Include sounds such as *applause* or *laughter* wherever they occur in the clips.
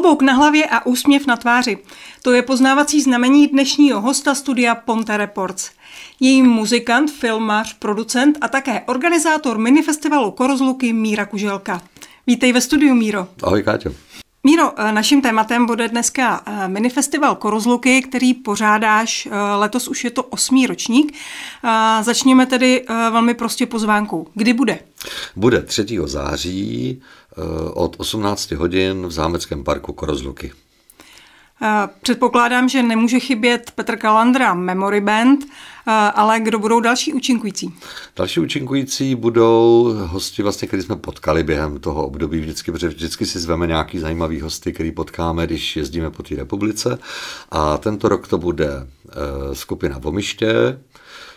Klobouk na hlavě a úsměv na tváři. To je poznávací znamení dnešního hosta studia Ponte Reports. Její muzikant, filmař, producent a také organizátor minifestivalu Korozluky Míra Kuželka. Vítej ve studiu, Míro. Ahoj, Káťo. Míro, eh, naším tématem bude dneska eh, minifestival Korozluky, který pořádáš eh, letos už je to osmý ročník. Začněme tedy velmi prostě pozvánkou. Kdy bude? Bude 3. září od 18 hodin v zámeckém parku Korozluky. Předpokládám, že nemůže chybět Petr Kalandra Memory Band, ale kdo budou další účinkující? Další účinkující budou hosti, vlastně, který jsme potkali během toho období vždycky, protože vždycky si zveme nějaký zajímavý hosty, který potkáme, když jezdíme po té republice. A tento rok to bude eh, skupina Vomiště,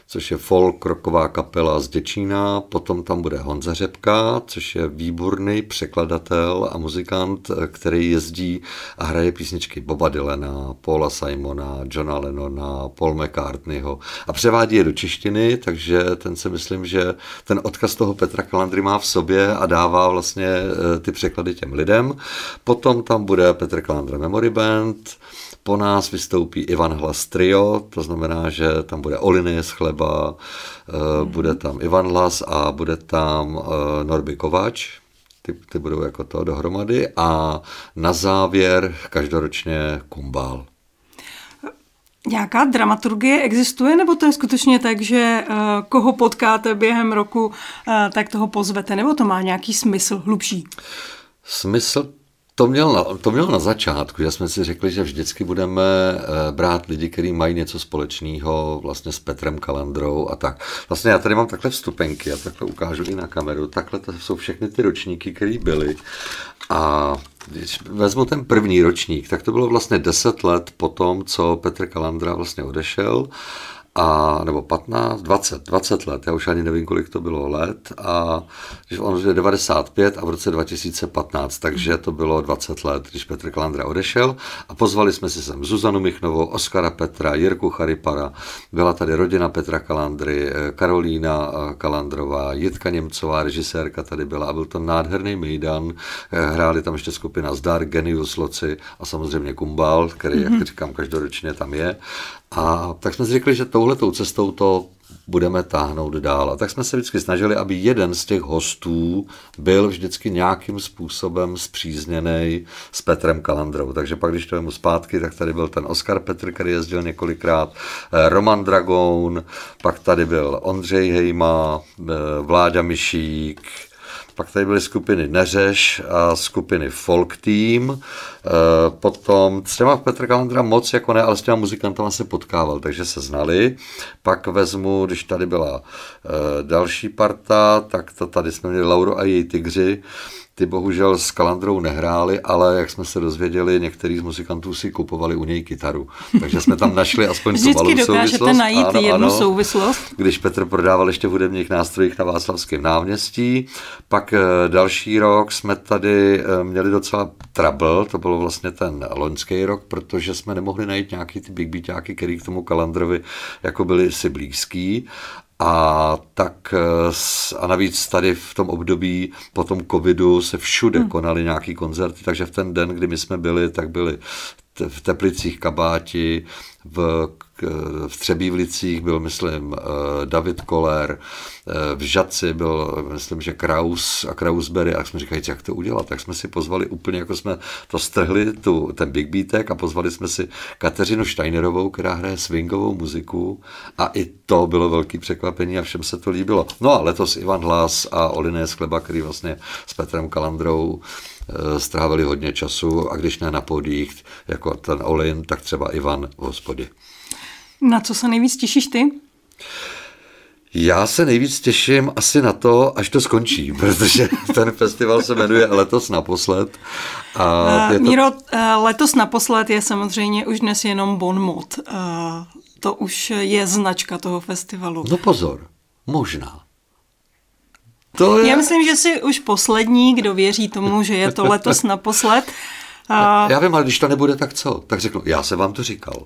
což je folk rocková kapela z Děčína, potom tam bude Honza Řepka, což je výborný překladatel a muzikant, který jezdí a hraje písničky Boba Dylana, Paula Simona, Johna Lennona, Paul McCartneyho a převádí je do češtiny, takže ten si myslím, že ten odkaz toho Petra Kalandry má v sobě a dává vlastně eh, ty překlady těm lidem. Potom tam bude Petr Kalandra Memory Band, po nás vystoupí Ivan Hlas Trio, to znamená, že tam bude Oliny z chleba, mm. bude tam Ivan Hlas a bude tam eh, Norby Kováč, ty, ty budou jako to dohromady a na závěr každoročně kumbál. Nějaká dramaturgie existuje, nebo to je skutečně tak, že uh, koho potkáte během roku, uh, tak toho pozvete, nebo to má nějaký smysl hlubší? Smysl to měl, na, to měl na začátku, že jsme si řekli, že vždycky budeme eh, brát lidi, kteří mají něco společného vlastně s Petrem Kalandrou a tak. Vlastně já tady mám takhle vstupenky, já takhle ukážu i na kameru, takhle to jsou všechny ty ročníky, které byly. A když vezmu ten první ročník, tak to bylo vlastně 10 let po tom, co Petr Kalandra vlastně odešel a, nebo 15, 20, 20 let, já už ani nevím, kolik to bylo let, a když on je 95 a v roce 2015, takže to bylo 20 let, když Petr Kalandra odešel. A pozvali jsme si sem Zuzanu Michnovou, Oskara Petra, Jirku Charipara, byla tady rodina Petra Kalandry, eh, Karolína eh, Kalandrová, Jitka Němcová, režisérka tady byla a byl to nádherný mejdan, eh, hráli tam ještě skupina Zdar, Genius Loci a samozřejmě Kumbal, který, mm-hmm. jak říkám, každoročně tam je a tak jsme si řekli, že touhletou cestou to budeme táhnout dál. A tak jsme se vždycky snažili, aby jeden z těch hostů byl vždycky nějakým způsobem zpřízněný s Petrem Kalandrou. Takže pak, když to jemu zpátky, tak tady byl ten Oskar Petr, který jezdil několikrát, eh, Roman Dragoun, pak tady byl Ondřej Hejma, eh, Vláďa Myšík, pak tady byly skupiny Neřeš a skupiny Folk Team. E, potom s těma Petr Kalandra moc jako ne, ale s těma muzikantama se potkával, takže se znali. Pak vezmu, když tady byla e, další parta, tak to tady jsme měli Lauro a její tygři ty bohužel s Kalandrou nehráli, ale jak jsme se dozvěděli, některý z muzikantů si kupovali u něj kytaru. Takže jsme tam našli aspoň tu malou souvislost. najít ano, jednu ano. souvislost. Když Petr prodával ještě v hudebních nástrojích na Václavském náměstí. Pak eh, další rok jsme tady eh, měli docela trouble, to bylo vlastně ten loňský rok, protože jsme nemohli najít nějaký ty big beatáky, který k tomu Kalandrovi jako byli si blízký. A tak eh, a navíc tady v tom období po tom covidu se všude hmm. konaly nějaký koncerty, takže v ten den, kdy my jsme byli, tak byli v Teplicích kabáti, v, v Třebívlicích byl, myslím, eh, David Koller, eh, v Žaci byl, myslím, že Kraus a Krausberry a jsme říkali, jak to udělat, tak jsme si pozvali úplně, jako jsme to strhli, tu, ten Big Beatek a pozvali jsme si Kateřinu Steinerovou, která hraje swingovou muziku a i to bylo velký překvapení a všem se to líbilo. No a letos Ivan Hlas a Oliné Skleba, který vlastně s Petrem Kalandrou eh, strávili hodně času a když ne na podích, jako ten Olin, tak třeba Ivan v hospodě. Na co se nejvíc těšíš ty? Já se nejvíc těším asi na to, až to skončí, *laughs* protože ten festival se jmenuje Letos naposled. A uh, to... Míro, uh, letos naposled je samozřejmě už dnes jenom bon mot. Uh, to už je značka toho festivalu. No pozor, možná. To je... Já myslím, že jsi už poslední, kdo věří tomu, že je to letos naposled. A... Já vím, ale když to nebude, tak co? Tak řeknu, já jsem vám to říkal.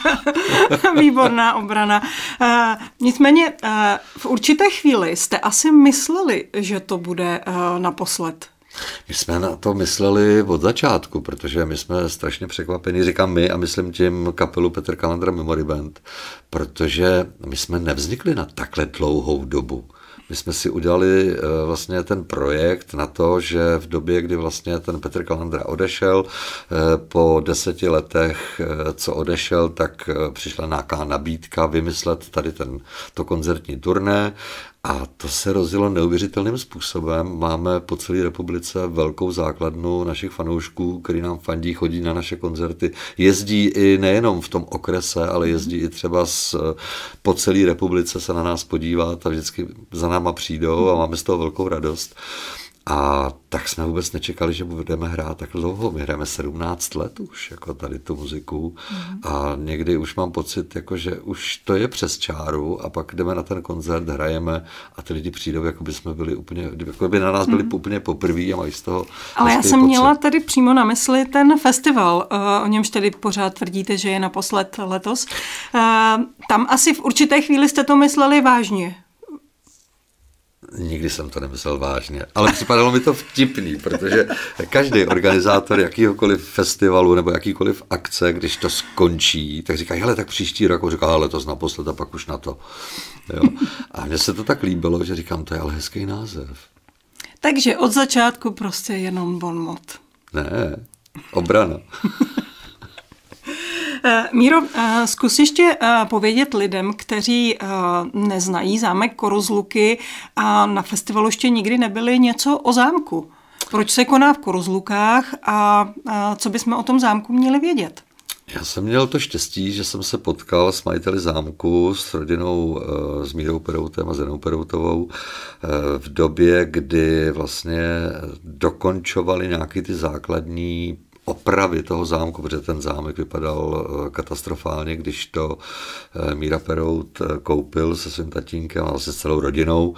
*laughs* Výborná obrana. Uh, nicméně uh, v určité chvíli jste asi mysleli, že to bude uh, naposled. My jsme na to mysleli od začátku, protože my jsme strašně překvapení, říkám my a myslím tím kapelu Petr Kalandra Memory Band, protože my jsme nevznikli na takhle dlouhou dobu. My jsme si udělali eh, vlastně ten projekt na to, že v době, kdy vlastně ten Petr Kalandra odešel, eh, po deseti letech, eh, co odešel, tak přišla nějaká nabídka vymyslet tady ten, to koncertní turné a to se rozjelo neuvěřitelným způsobem. Máme po celé republice velkou základnu našich fanoušků, který nám fandí, chodí na naše koncerty. Jezdí i nejenom v tom okrese, ale jezdí i třeba z, po celé republice se na nás podívat a vždycky za náma přijdou a máme z toho velkou radost. A tak jsme vůbec nečekali, že budeme hrát tak dlouho. My hrajeme 17 let už, jako tady tu muziku. Mm. A někdy už mám pocit, jako, že už to je přes čáru a pak jdeme na ten koncert, hrajeme a ty lidi přijdou, jako by jsme byli úplně, jako by na nás byli mm. úplně poprví a mají z toho Ale já jsem pocit. měla tady přímo na mysli ten festival, eh, o němž tedy pořád tvrdíte, že je naposled letos. Eh, tam asi v určité chvíli jste to mysleli vážně. Nikdy jsem to nemyslel vážně, ale připadalo mi to vtipný, protože každý organizátor jakýhokoliv festivalu nebo jakýkoliv akce, když to skončí, tak říká, hele, tak příští rok, říká, ale to naposled a pak už na to. Jo. A mně se to tak líbilo, že říkám, to je ale hezký název. Takže od začátku prostě jenom bonmot. Ne, obrana. Eh, Míro, eh, zkus ještě eh, povědět lidem, kteří neznají zámek Korozluky a na festivalu ještě nikdy nebyli něco o zámku. Proč se koná v Korozlukách a co bychom o tom zámku měli vědět? Já jsem měl to štěstí, že jsem se potkal s majiteli zámku, s rodinou, s Mírou Peroutem a Zenou Peroutovou v době, kdy vlastně dokončovali nějaký ty základní opravy toho zámku, protože ten zámek vypadal eh, katastrofálně, když to eh, Míra Perout eh, koupil se svým tatínkem a vlastně s celou rodinou.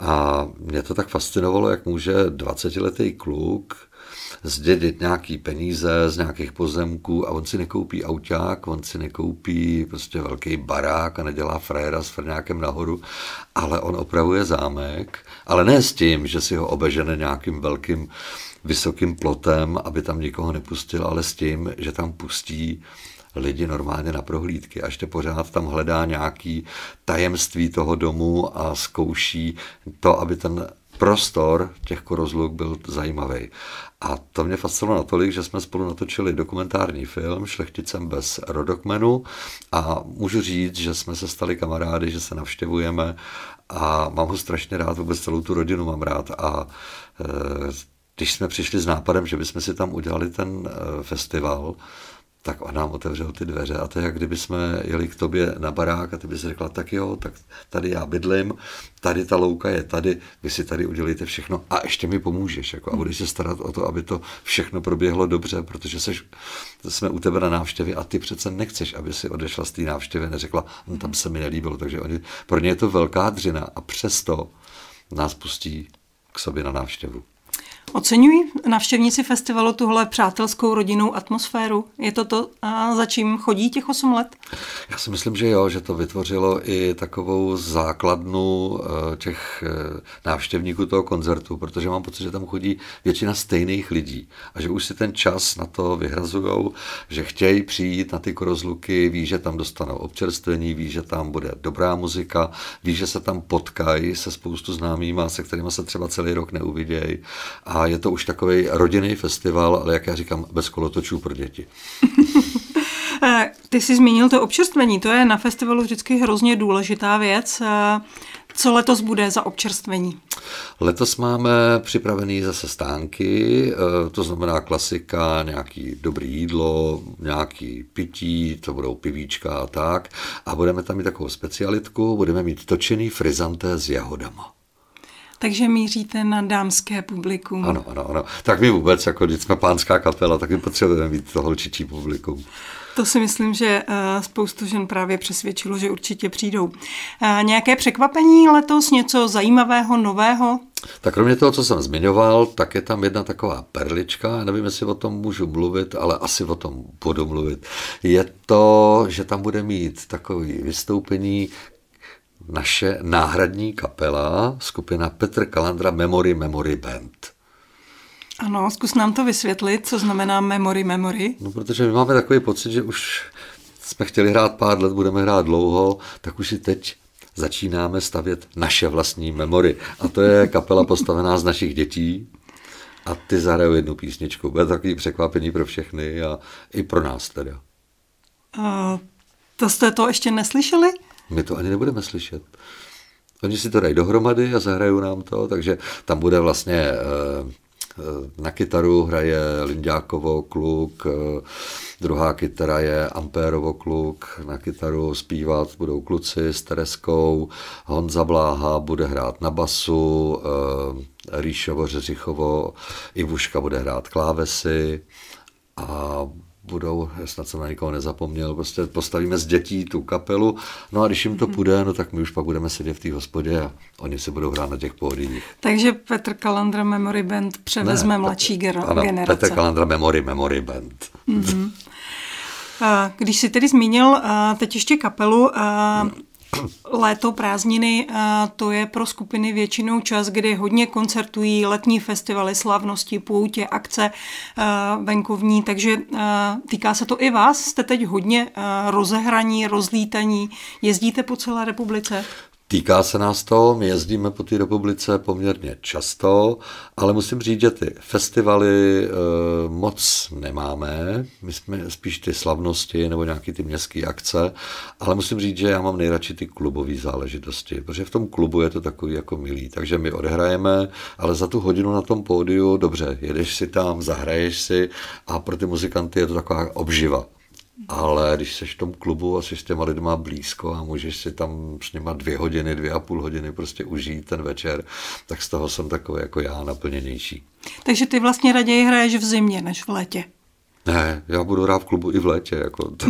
A mě to tak fascinovalo, jak může 20-letý kluk zdědit nějaký peníze z nějakých pozemků a on si nekoupí auták, on si nekoupí prostě velký barák a nedělá frajera s frňákem nahoru, ale on opravuje zámek, ale ne s tím, že si ho obežene nějakým velkým vysokým plotem, aby tam nikoho nepustil, ale s tím, že tam pustí lidi normálně na prohlídky a ještě pořád tam hledá nějaký tajemství toho domu a zkouší to, aby ten prostor těch korozluk byl zajímavý. A to mě fascinovalo natolik, že jsme spolu natočili dokumentární film Šlechticem bez rodokmenu a můžu říct, že jsme se stali kamarády, že se navštěvujeme a mám ho strašně rád, vůbec celou tu rodinu mám rád a e, když jsme přišli s nápadem, že bychom si tam udělali ten eh, festival, tak on nám otevřel ty dveře. A to je, jak kdyby jsme jeli k tobě na barák a ty bys řekla, tak jo, tak tady já bydlím, tady ta louka je tady, vy si tady udělejte všechno a ještě mi pomůžeš jako, a budeš se starat o to, aby to všechno proběhlo dobře, protože seš, jsme u tebe na návštěvě a ty přece nechceš, aby si odešla z té návštěvy, neřekla, no, tam se mi nelíbilo, takže oni, pro ně je to velká dřina a přesto nás pustí k sobě na návštěvu. Oceňují navštěvníci festivalu tuhle přátelskou rodinnou atmosféru? Je to to, za čím chodí těch 8 let? Já si myslím, že jo, že to vytvořilo i takovou základnu eh, těch eh, návštěvníků toho koncertu, protože mám pocit, že tam chodí většina stejných lidí a že už si ten čas na to vyhrazují, že chtějí přijít na ty korozluky, ví, že tam dostanou občerstvení, ví, že tam bude dobrá muzika, ví, že se tam potkají se spoustu známýma, se kterými se třeba celý rok neuvidějí a je to už takový rodinný festival, ale jak já říkám, bez kolotočů pro děti. *laughs* Eh, ty jsi zmínil to občerstvení, to je na festivalu vždycky hrozně důležitá věc. Eh, co letos bude za občerstvení? Letos máme připravený zase stánky, eh, to znamená klasika, nějaký dobrý jídlo, nějaký pití, to budou pivíčka a tak. A budeme tam mít takovou specialitku, budeme mít točený frizanté s jahodama. Takže míříte na dámské publikum. Ano, ano, ano. Tak my vůbec, jako když jsme pánská kapela, tak my potřebujeme mít to holčičí publikum. To si myslím, že eh, spoustu žen právě přesvědčilo, že určitě přijdou. Eh, nějaké překvapení letos, něco zajímavého, nového? Tak kromě toho, co jsem zmiňoval, tak je tam jedna taková perlička, nevím, jestli o tom můžu mluvit, ale asi o tom budu mluvit. Je to, že tam bude mít takové vystoupení, naše náhradní kapela, skupina Petr Kalandra Memory Memory Band. Ano, zkus nám to vysvětlit, co znamená memory memory. No, protože my máme takový pocit, že už jsme chtěli hrát pár let, budeme hrát dlouho, tak už si teď začínáme stavět naše vlastní memory. A to je kapela postavená z našich dětí, a ty zahrajou jednu písničku. Bude takový překvapení pro všechny a i pro nás teda. A to jste to ještě neslyšeli? My to ani nebudeme slyšet. Oni si to dají dohromady a zahrajou nám to, takže tam bude vlastně eh, eh, na kytaru hraje Lindákovo kluk, eh, druhá kytara je Ampérovo kluk, na kytaru zpívat budou kluci s Tereskou, Honza Bláha bude hrát na basu, Ríšovo, Řeřichovo, Ivuška bude hrát klávesy a budou, snad jsem na nikoho nezapomněl, prostě postavíme z dětí tu kapelu, no a když jim to půjde, no tak my už pak budeme sedět v té hospodě a oni se budou hrát na těch pódiích. Takže Petr Kalandra Memory Band převezme ne, mladší ano, generace. Petr Kalandra Memory Memory Band. Mm-hmm. Když jsi tedy zmínil teď ještě kapelu, Léto, prázdniny, to je pro skupiny většinou čas, kdy hodně koncertují letní festivaly, slavnosti, poutě, akce venkovní, takže týká se to i vás. Jste teď hodně rozehraní, rozlítaní, jezdíte po celé republice? Týká se nás to, my jezdíme po té republice poměrně často, ale musím říct, že ty festivaly e, moc nemáme, my jsme spíš ty slavnosti nebo nějaké ty městské akce, ale musím říct, že já mám nejradši ty klubové záležitosti, protože v tom klubu je to takový jako milý, takže my odehrajeme, ale za tu hodinu na tom pódiu, dobře, jedeš si tam, zahraješ si a pro ty muzikanty je to taková obživa ale když jsi v tom klubu a jsi s těma lidma blízko a můžeš si tam s nima dvě hodiny, dvě a půl hodiny prostě užít ten večer, tak z toho jsem takový jako já naplněnější. Takže ty vlastně raději hraješ v zimě než v létě? Ne, já budu hrát v klubu i v létě. Jako to.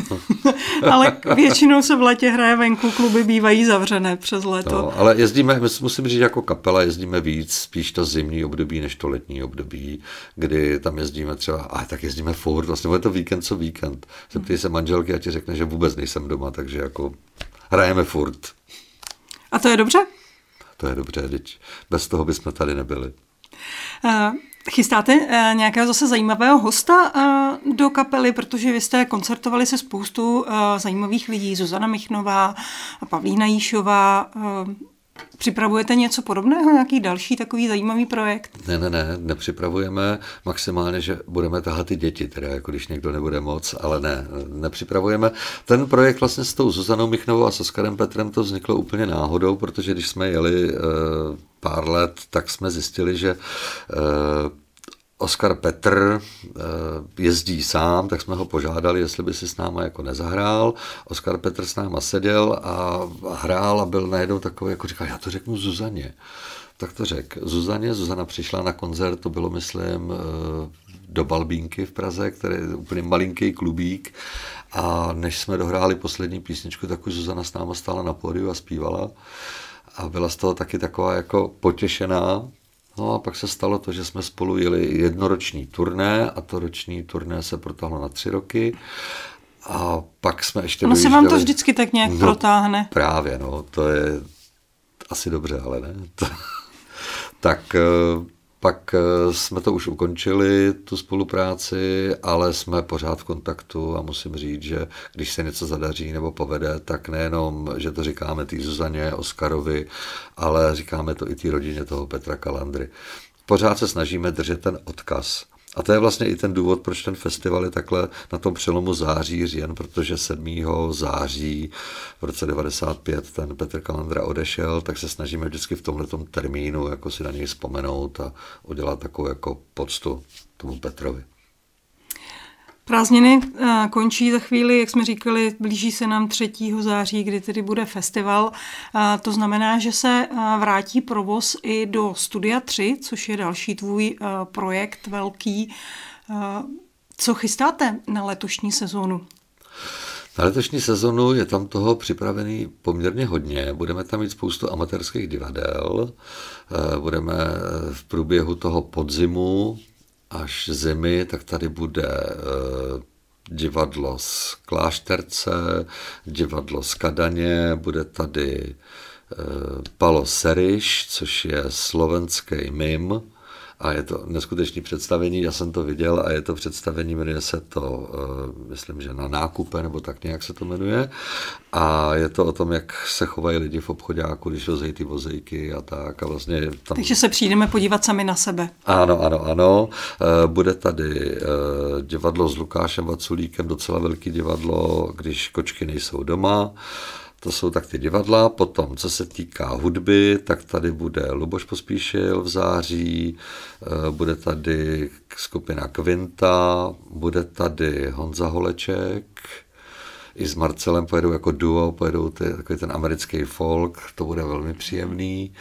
*laughs* ale většinou se v létě hraje venku, kluby bývají zavřené přes léto. No, ale jezdíme, musím říct, jako kapela jezdíme víc, spíš to zimní období než to letní období, kdy tam jezdíme třeba, a tak jezdíme furt, vlastně je to víkend co víkend. Zeptej se manželky a ti řekne, že vůbec nejsem doma, takže jako hrajeme furt. A to je dobře? To je dobře, teď bez toho bychom tady nebyli. Uh, Chystáte uh, nějakého zase zajímavého hosta uh, do kapely, protože vy jste koncertovali se spoustu uh, zajímavých lidí, Zuzana Michnová, Pavlína Jíšová. Uh, Připravujete něco podobného, nějaký další takový zajímavý projekt? Ne, ne, ne, nepřipravujeme maximálně, že budeme tahat ty děti, teda jako když někdo nebude moc, ale ne, nepřipravujeme. Ten projekt vlastně s tou Zuzanou Michnovou a s Oskarem Petrem to vzniklo úplně náhodou, protože když jsme jeli uh, pár let, tak jsme zjistili, že uh, Oskar Petr eh, jezdí sám, tak jsme ho požádali, jestli by si s náma jako nezahrál. Oskar Petr s náma seděl a hrál a byl najednou takový, jako říkal, já to řeknu Zuzaně. Tak to řekl. Zuzaně, Zuzana přišla na koncert, to bylo, myslím, eh, do Balbínky v Praze, který je úplně malinký klubík. A než jsme dohráli poslední písničku, tak už Zuzana s náma stála na pódiu a zpívala. A byla z toho taky taková jako potěšená, No a pak se stalo to, že jsme spolu jeli jednoroční turné a to roční turné se protáhlo na tři roky. A pak jsme ještě No se vám to vždycky tak nějak no, protáhne. Právě, no, to je asi dobře, ale ne. *laughs* tak eh, pak eh, jsme to už ukončili, tu spolupráci, ale jsme pořád v kontaktu a musím říct, že když se něco zadaří nebo povede, tak nejenom, že to říkáme té Zuzaně, Oskarovi, ale říkáme to i té rodině toho Petra Kalandry. Pořád se snažíme držet ten odkaz a to je vlastně i ten důvod, proč ten festival je takhle na tom přelomu září, říjen, protože 7. září v roce 95 ten Petr Kalandra odešel, tak se snažíme vždycky v tomhle termínu jako si na něj vzpomenout a udělat takovou jako poctu tomu Petrovi. Prázdniny eh, končí za chvíli, jak jsme říkali, blíží se nám 3. září, kdy tedy bude festival. Eh, to znamená, že se eh, vrátí provoz i do Studia 3, což je další tvůj projekt velký. Co chystáte na letošní sezónu? Na letošní sezonu je tam toho připravený poměrně hodně. Budeme tam mít spoustu amatérských divadel. Budeme v průběhu toho podzimu až zimy, tak tady bude eh, divadlo z Klášterce, divadlo z Kadaně, bude tady eh, Palo Seriš, což je slovenský mim, a je to neskutečné představení, já jsem to viděl a je to představení, jmenuje se to, uh, myslím, že na nákupe, nebo tak nějak se to jmenuje a je to o tom, jak se chovají lidi v obchodáku, když rozejí ty vozejky a tak a vlastně tam... Takže se přijdeme podívat sami na sebe. Ano, ano, ano. Uh, bude tady uh, divadlo s Lukášem Vaculíkem, docela velký divadlo, když kočky nejsou doma. To jsou tak ty divadla. Potom, co se týká hudby, tak tady bude Luboš Pospíšil v září, eh, bude tady skupina Kvinta, bude tady Honza Holeček, i s Marcelem pojedou jako duo, pojedou ty, takový ten americký folk, to bude velmi příjemný.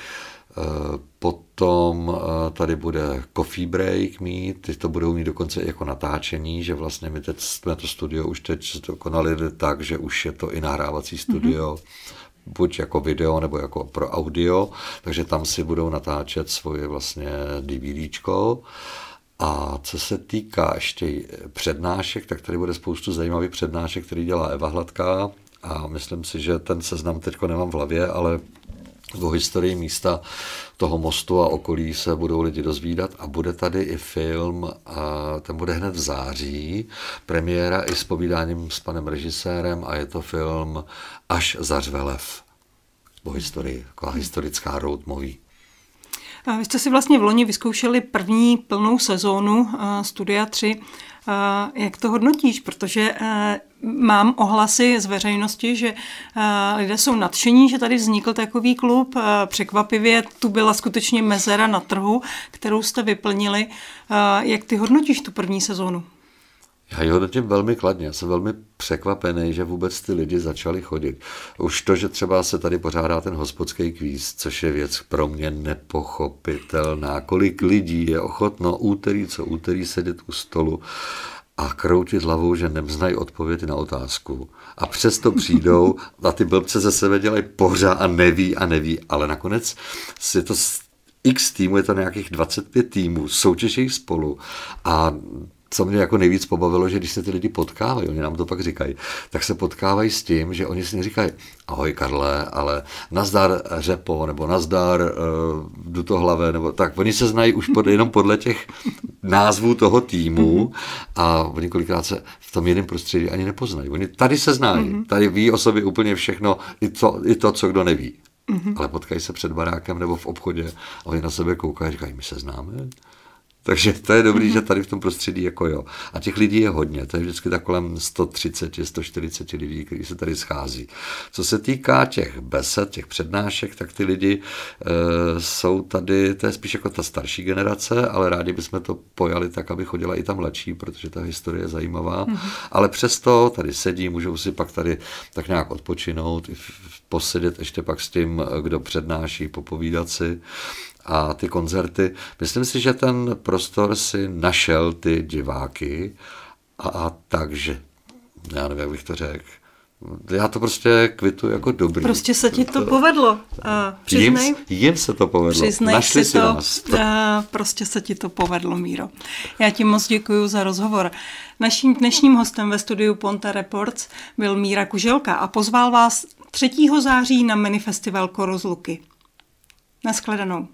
Potom eh, tady bude coffee break mít, teď to budou mít dokonce jako natáčení, že vlastně my teď jsme to studio už teď to konali tak, že už je to i nahrávací studio, mm-hmm. buď jako video nebo jako pro audio, takže tam si budou natáčet svoje vlastně DVDčko. A co se týká ještě přednášek, tak tady bude spoustu zajímavých přednášek, který dělá Eva Hladká a myslím si, že ten seznam teď nemám v hlavě, ale o historii místa toho mostu a okolí se budou lidi dozvídat a bude tady i film, a ten bude hned v září, premiéra i s povídáním s panem režisérem a je to film Až zařve lev o historii, taková historická road movie. Vy jste si vlastně v loni vyzkoušeli první plnou sezónu Studia 3. Jak to hodnotíš? Protože mám ohlasy z veřejnosti, že lidé jsou nadšení, že tady vznikl takový klub. Překvapivě tu byla skutečně mezera na trhu, kterou jste vyplnili. Jak ty hodnotíš tu první sezónu? Já ji hodnotím velmi kladně. Já jsem velmi překvapený, že vůbec ty lidi začali chodit. Už to, že třeba se tady pořádá ten hospodský kvíz, což je věc pro mě nepochopitelná. Kolik lidí je ochotno úterý co úterý sedět u stolu a kroutit hlavou, že neznají odpovědi na otázku. A přesto přijdou a ty blbce ze sebe dělají pořád a neví a neví, ale nakonec si to x týmů, je to nějakých 25 týmů, soutěží spolu a co mě jako nejvíc pobavilo, že když se ty lidi potkávají, oni nám to pak říkají, tak se potkávají s tím, že oni si neříkají, ahoj Karle, ale nazdar řepo, nebo nazdar uh, dutohlave, nebo tak. Oni se znají už pod, jenom podle těch názvů toho týmu mhm. a oni kolikrát se v tom jiném prostředí ani nepoznají. Oni tady se znají, mhm. tady ví o sobě úplně všechno, i to, i to co kdo neví. Mm-hmm. Ale potkají se před barákem nebo v obchodě a oni na sebe koukají a říkají, my se známe. Takže to je dobrý, že tady v tom prostředí jako jo. A těch lidí je hodně, to je vždycky tak kolem 130, 140 lidí, kteří se tady schází. Co se týká těch besed, těch přednášek, tak ty lidi e, jsou tady, to je spíš jako ta starší generace, ale rádi bychom to pojali tak, aby chodila i ta mladší, protože ta historie je zajímavá. Mm-hmm. Ale přesto tady sedí, můžou si pak tady tak nějak odpočinout, posedět ještě pak s tím, kdo přednáší, popovídat si a ty koncerty. Myslím si, že ten prostor si našel ty diváky a, a takže, já nevím, jak bych to řekl, já to prostě kvitu jako dobrý. Prostě se ti to povedlo. Přiznej, jim, jim se to povedlo. Přiznej Našli si, to, nás. Uh, prostě se ti to povedlo, Míro. Já ti moc děkuji za rozhovor. Naším dnešním hostem ve studiu Ponta Reports byl Míra Kuželka a pozval vás 3. září na minifestival Korozluky. Naschledanou.